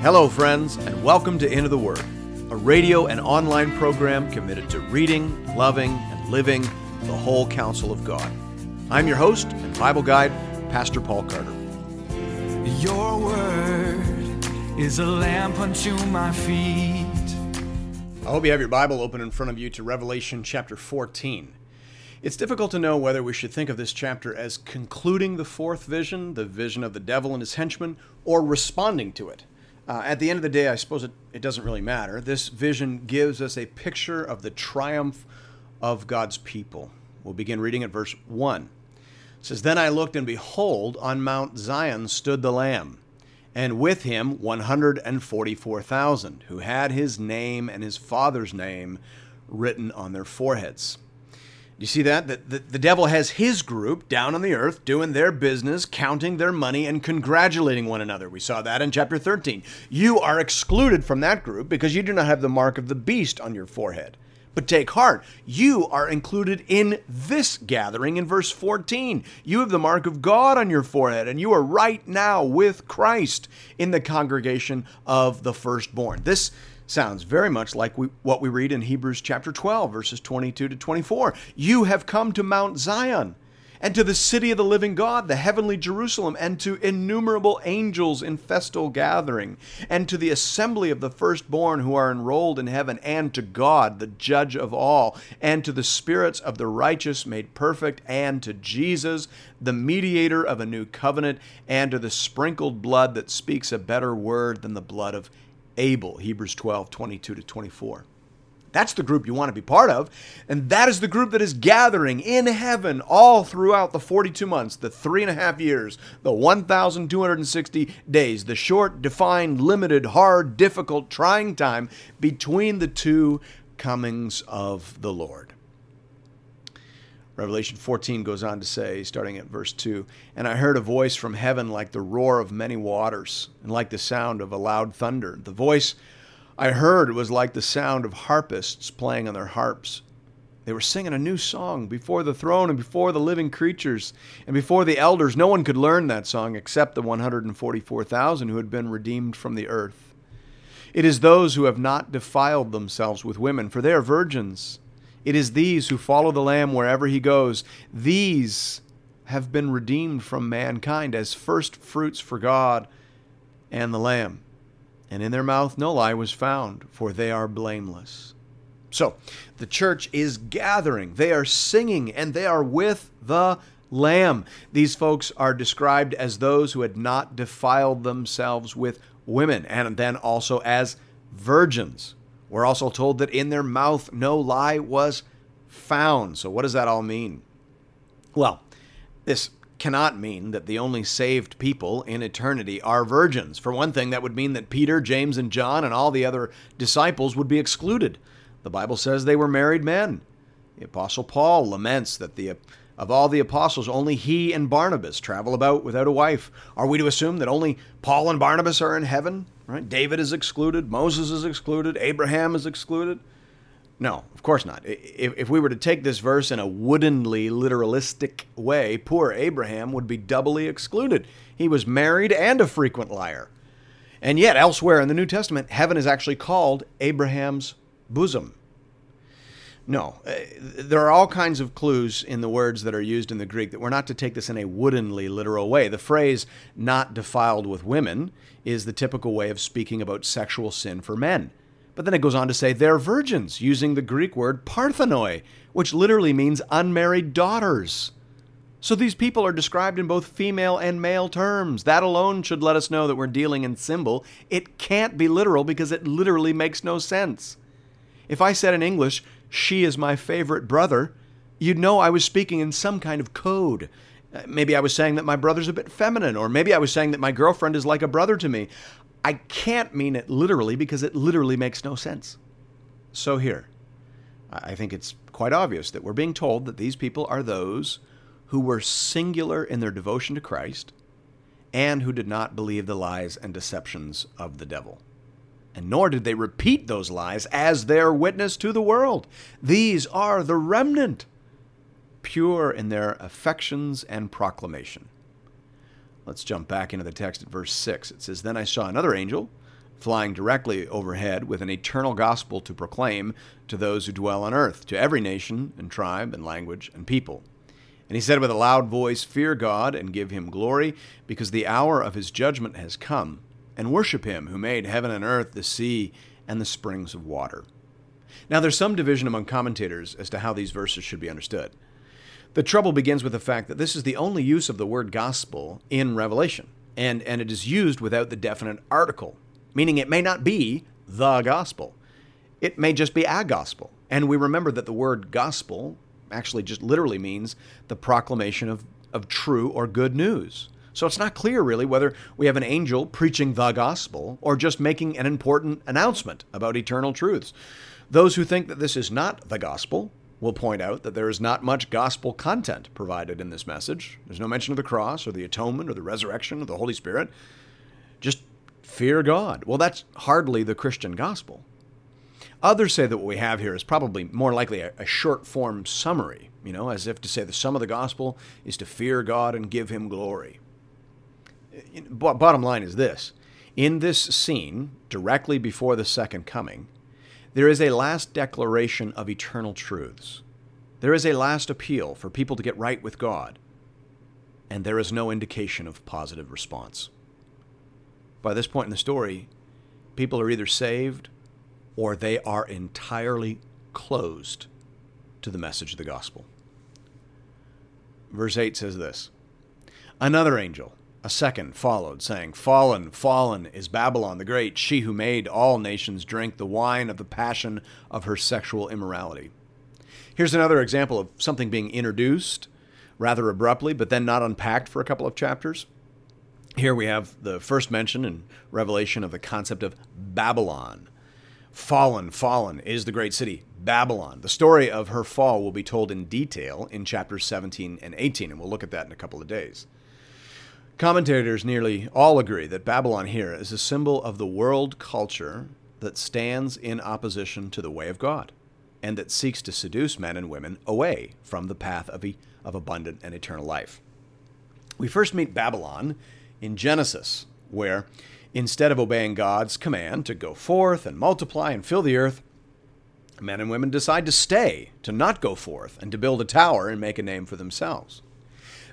Hello, friends, and welcome to Into the Word, a radio and online program committed to reading, loving, and living the whole counsel of God. I'm your host and Bible guide, Pastor Paul Carter. Your word is a lamp unto my feet. I hope you have your Bible open in front of you to Revelation chapter 14. It's difficult to know whether we should think of this chapter as concluding the fourth vision, the vision of the devil and his henchmen, or responding to it. Uh, at the end of the day, I suppose it, it doesn't really matter. This vision gives us a picture of the triumph of God's people. We'll begin reading at verse 1. It says, Then I looked, and behold, on Mount Zion stood the Lamb, and with him 144,000, who had his name and his father's name written on their foreheads. You see that? The, the, the, devil has his group down on the earth doing their business, counting their money, and congratulating one another. We saw that in chapter 13. You are excluded from that group because you do not have the mark of the beast on your forehead. But take heart, you are included in this gathering in verse 14. You have the mark of God on your forehead, and you are right now with Christ in the congregation of the firstborn. This sounds very much like we, what we read in Hebrews chapter 12, verses 22 to 24. You have come to Mount Zion and to the city of the living God, the heavenly Jerusalem, and to innumerable angels in festal gathering, and to the assembly of the firstborn who are enrolled in heaven, and to God, the judge of all, and to the spirits of the righteous made perfect, and to Jesus, the mediator of a new covenant, and to the sprinkled blood that speaks a better word than the blood of Abel, Hebrews 12, 22 to 24. That's the group you want to be part of. And that is the group that is gathering in heaven all throughout the 42 months, the three and a half years, the 1,260 days, the short, defined, limited, hard, difficult, trying time between the two comings of the Lord. Revelation 14 goes on to say, starting at verse 2 And I heard a voice from heaven like the roar of many waters, and like the sound of a loud thunder. The voice I heard was like the sound of harpists playing on their harps. They were singing a new song before the throne and before the living creatures and before the elders. No one could learn that song except the 144,000 who had been redeemed from the earth. It is those who have not defiled themselves with women, for they are virgins. It is these who follow the Lamb wherever he goes. These have been redeemed from mankind as first fruits for God and the Lamb. And in their mouth no lie was found, for they are blameless. So, the church is gathering, they are singing, and they are with the Lamb. These folks are described as those who had not defiled themselves with women, and then also as virgins. We're also told that in their mouth no lie was found. So, what does that all mean? Well, this cannot mean that the only saved people in eternity are virgins. For one thing, that would mean that Peter, James, and John and all the other disciples would be excluded. The Bible says they were married men. The Apostle Paul laments that the of all the apostles, only he and Barnabas travel about without a wife. Are we to assume that only Paul and Barnabas are in heaven? Right? David is excluded, Moses is excluded, Abraham is excluded. No, of course not. If, if we were to take this verse in a woodenly literalistic way, poor Abraham would be doubly excluded. He was married and a frequent liar. And yet, elsewhere in the New Testament, heaven is actually called Abraham's bosom. No, uh, there are all kinds of clues in the words that are used in the Greek that we're not to take this in a woodenly literal way. The phrase not defiled with women is the typical way of speaking about sexual sin for men. But then it goes on to say they're virgins, using the Greek word parthenoi, which literally means unmarried daughters. So these people are described in both female and male terms. That alone should let us know that we're dealing in symbol. It can't be literal because it literally makes no sense. If I said in English, she is my favorite brother, you'd know I was speaking in some kind of code. Uh, maybe I was saying that my brother's a bit feminine, or maybe I was saying that my girlfriend is like a brother to me. I can't mean it literally because it literally makes no sense. So, here, I think it's quite obvious that we're being told that these people are those who were singular in their devotion to Christ and who did not believe the lies and deceptions of the devil and nor did they repeat those lies as their witness to the world. These are the remnant, pure in their affections and proclamation. Let's jump back into the text at verse 6. It says, Then I saw another angel flying directly overhead with an eternal gospel to proclaim to those who dwell on earth, to every nation and tribe and language and people. And he said with a loud voice, Fear God and give him glory, because the hour of his judgment has come, and worship him who made heaven and earth, the sea, and the springs of water. Now, there's some division among commentators as to how these verses should be understood. The trouble begins with the fact that this is the only use of the word gospel in Revelation, and, and it is used without the definite article, meaning it may not be the gospel. It may just be a gospel. And we remember that the word gospel actually just literally means the proclamation of, of true or good news. So it's not clear really whether we have an angel preaching the gospel or just making an important announcement about eternal truths. Those who think that this is not the gospel will point out that there is not much gospel content provided in this message. There's no mention of the cross or the atonement or the resurrection of the Holy Spirit. Just fear God. Well, that's hardly the Christian gospel. Others say that what we have here is probably more likely a, a, short form summary, you know, as if to say the sum of the gospel is to fear God and give him glory. Bottom line is this in this scene, directly before the second coming, there is a last declaration of eternal truths. There is a last appeal for people to get right with God, and there is no indication of positive response. By this point in the story, people are either saved or they are entirely closed to the message of the gospel. Verse 8 says this Another angel, a second, followed, saying, Fallen, fallen is Babylon the Great, she who made all nations drink the wine of the passion of her sexual immorality. Here's another example of something being introduced rather abruptly, but then not unpacked for a couple of chapters. Here we have the first mention in Revelation of the concept of Babylon, Fallen, fallen is the great city, Babylon. The story of her fall will be told in detail in chapters 17 and 18, and we'll look at that in a couple of days. Commentators nearly all agree that Babylon here is a symbol of the world culture that stands in opposition to the way of God and that seeks to seduce men and women away from the path of, e- of abundant and eternal life. We first meet Babylon in Genesis, where Instead of obeying God's command to go forth and multiply and fill the earth, men and women decide to stay, to not go forth, and to build a tower and make a name for themselves.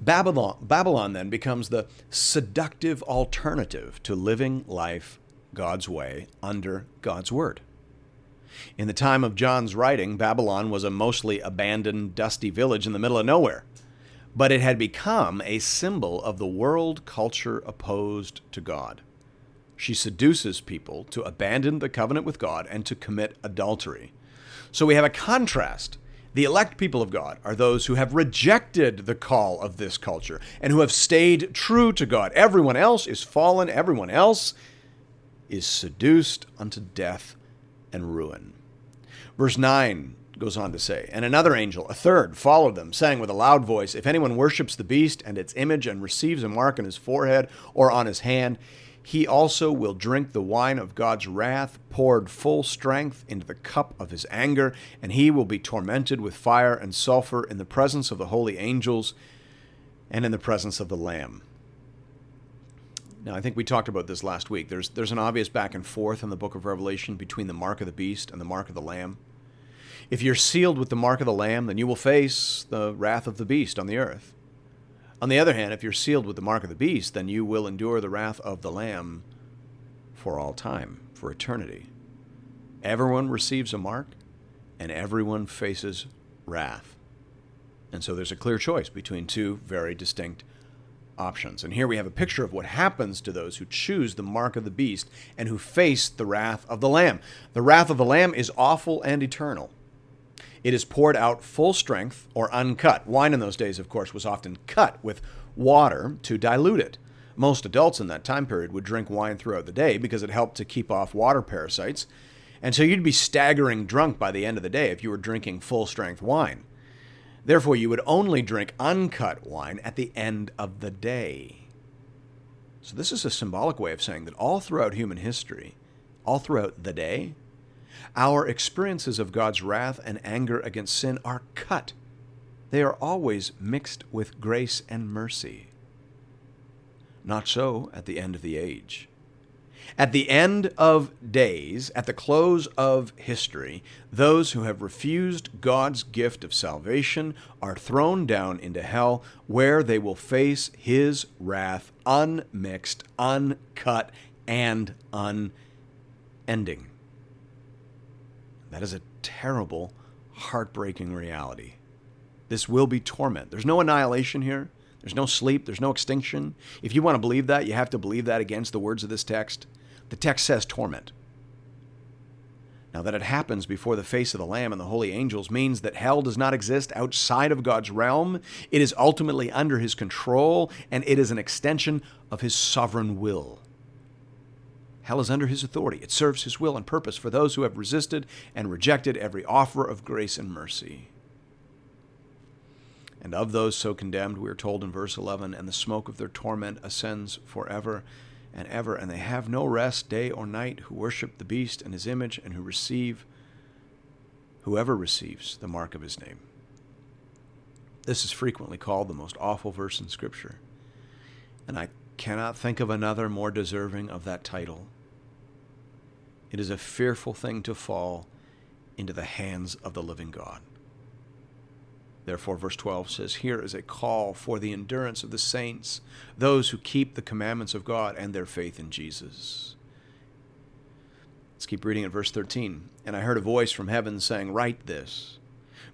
Babylon, Babylon then becomes the seductive alternative to living life God's way under God's word. In the time of John's writing, Babylon was a mostly abandoned, dusty village in the middle of nowhere, but it had become a symbol of the world culture opposed to God. She seduces people to abandon the covenant with God and to commit adultery. So we have a contrast. The elect people of God are those who have rejected the call of this culture and who have stayed true to God. Everyone else is fallen, everyone else is seduced unto death and ruin. Verse 9 goes on to say, And another angel, a third, followed them, saying with a loud voice, If anyone worships the beast and its image and receives a mark on his forehead or on his hand, he also will drink the wine of God's wrath, poured full strength into the cup of his anger, and he will be tormented with fire and sulfur in the presence of the holy angels and in the presence of the Lamb. Now, I think we talked about this last week. There's, there's an obvious back and forth in the book of Revelation between the mark of the beast and the mark of the Lamb. If you're sealed with the mark of the Lamb, then you will face the wrath of the beast on the earth. On the other hand, if you're sealed with the mark of the beast, then you will endure the wrath of the Lamb for all time, for eternity. Everyone receives a mark, and everyone faces wrath. And so there's a clear choice between two very distinct options. And here we have a picture of what happens to those who choose the mark of the beast and who face the wrath of the Lamb. The wrath of the Lamb is awful and eternal. It is poured out full strength or uncut. Wine in those days, of course, was often cut with water to dilute it. Most adults in that time period would drink wine throughout the day because it helped to keep off water parasites. And so you'd be staggering drunk by the end of the day if you were drinking full strength wine. Therefore, you would only drink uncut wine at the end of the day. So, this is a symbolic way of saying that all throughout human history, all throughout the day, our experiences of God's wrath and anger against sin are cut. They are always mixed with grace and mercy. Not so at the end of the age. At the end of days, at the close of history, those who have refused God's gift of salvation are thrown down into hell, where they will face his wrath unmixed, uncut, and unending. That is a terrible, heartbreaking reality. This will be torment. There's no annihilation here. There's no sleep. There's no extinction. If you want to believe that, you have to believe that against the words of this text. The text says torment. Now, that it happens before the face of the Lamb and the holy angels means that hell does not exist outside of God's realm. It is ultimately under his control, and it is an extension of his sovereign will. Hell is under his authority. It serves his will and purpose for those who have resisted and rejected every offer of grace and mercy. And of those so condemned, we are told in verse 11, and the smoke of their torment ascends forever and ever, and they have no rest day or night who worship the beast and his image and who receive, whoever receives the mark of his name. This is frequently called the most awful verse in Scripture, and I cannot think of another more deserving of that title. It is a fearful thing to fall into the hands of the living God. Therefore, verse 12 says, Here is a call for the endurance of the saints, those who keep the commandments of God and their faith in Jesus. Let's keep reading at verse 13. And I heard a voice from heaven saying, Write this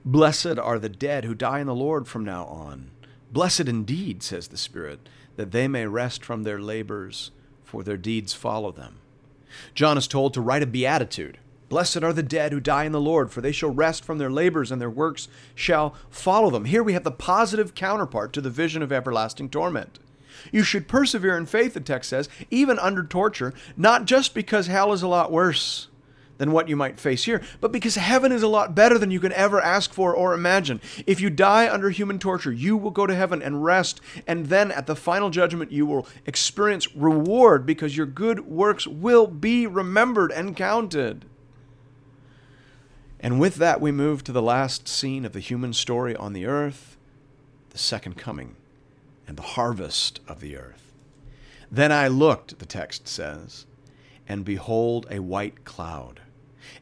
Blessed are the dead who die in the Lord from now on. Blessed indeed, says the Spirit, that they may rest from their labors, for their deeds follow them. John is told to write a beatitude Blessed are the dead who die in the Lord, for they shall rest from their labors, and their works shall follow them. Here we have the positive counterpart to the vision of everlasting torment. You should persevere in faith, the text says, even under torture, not just because hell is a lot worse than what you might face here, but because heaven is a lot better than you can ever ask for or imagine. If you die under human torture, you will go to heaven and rest, and then at the final judgment, you will experience reward because your good works will be remembered and counted. And with that, we move to the last scene of the human story on the earth the second coming and the harvest of the earth. Then I looked, the text says, and behold a white cloud.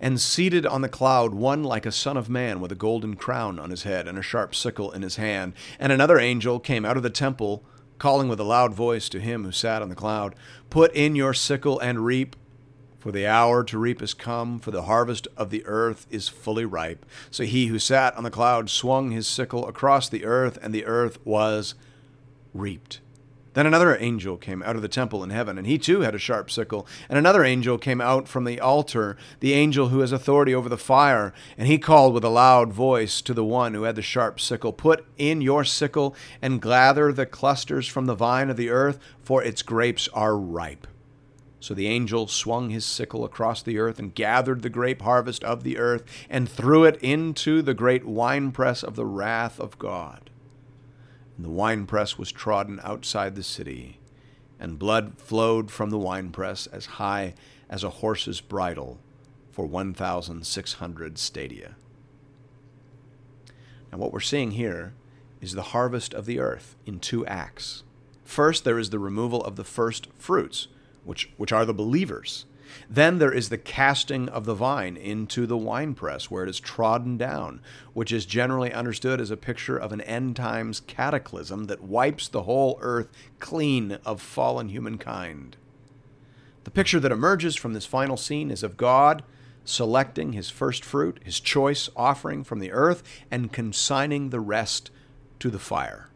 And seated on the cloud, one like a son of man, with a golden crown on his head and a sharp sickle in his hand. And another angel came out of the temple, calling with a loud voice to him who sat on the cloud Put in your sickle and reap for the hour to reap is come, for the harvest of the earth is fully ripe. So he who sat on the cloud swung his sickle across the earth, and the earth was reaped. Then another angel came out of the temple in heaven, and he too had a sharp sickle. And another angel came out from the altar, the angel who has authority over the fire. And he called with a loud voice to the one who had the sharp sickle Put in your sickle and gather the clusters from the vine of the earth, for its grapes are ripe. So the angel swung his sickle across the earth and gathered the grape harvest of the earth and threw it into the great winepress of the wrath of God. And the winepress was trodden outside the city, and blood flowed from the winepress as high as a horse's bridle for 1,600 stadia. Now, what we're seeing here is the harvest of the earth in two acts. First, there is the removal of the first fruits which, which are the believers. Then there is the casting of the vine into the winepress, where it is trodden down, which is generally understood as a picture of an end times cataclysm that wipes the whole earth clean of fallen humankind. The picture that emerges from this final scene is of God selecting his first fruit, his choice offering from the earth, and consigning the rest to the fire.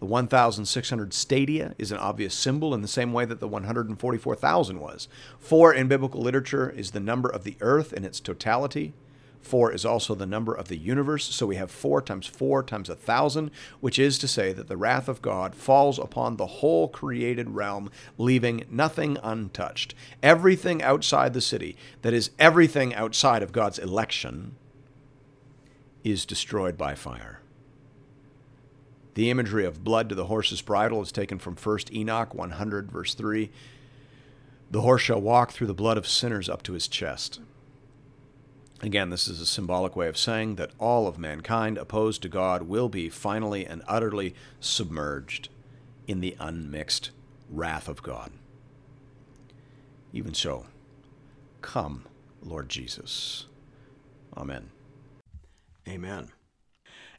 The 1,600 stadia is an obvious symbol in the same way that the 144,000 was. Four in biblical literature is the number of the earth in its totality. Four is also the number of the universe, so we have four times four times a thousand, which is to say that the wrath of God falls upon the whole created realm, leaving nothing untouched. Everything outside the city, that is, everything outside of God's election, is destroyed by fire. The imagery of blood to the horse's bridle is taken from 1 Enoch 100, verse 3. The horse shall walk through the blood of sinners up to his chest. Again, this is a symbolic way of saying that all of mankind opposed to God will be finally and utterly submerged in the unmixed wrath of God. Even so, come, Lord Jesus. Amen. Amen.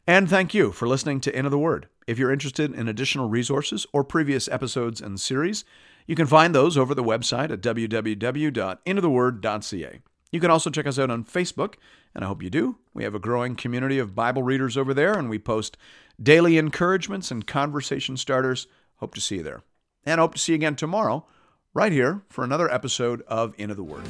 And thank you for listening to Into the Word. If you're interested in additional resources or previous episodes and series, you can find those over the website at www.intotheword.ca. You can also check us out on Facebook, and I hope you do. We have a growing community of Bible readers over there, and we post daily encouragements and conversation starters. Hope to see you there. And hope to see you again tomorrow, right here, for another episode of Into the Word.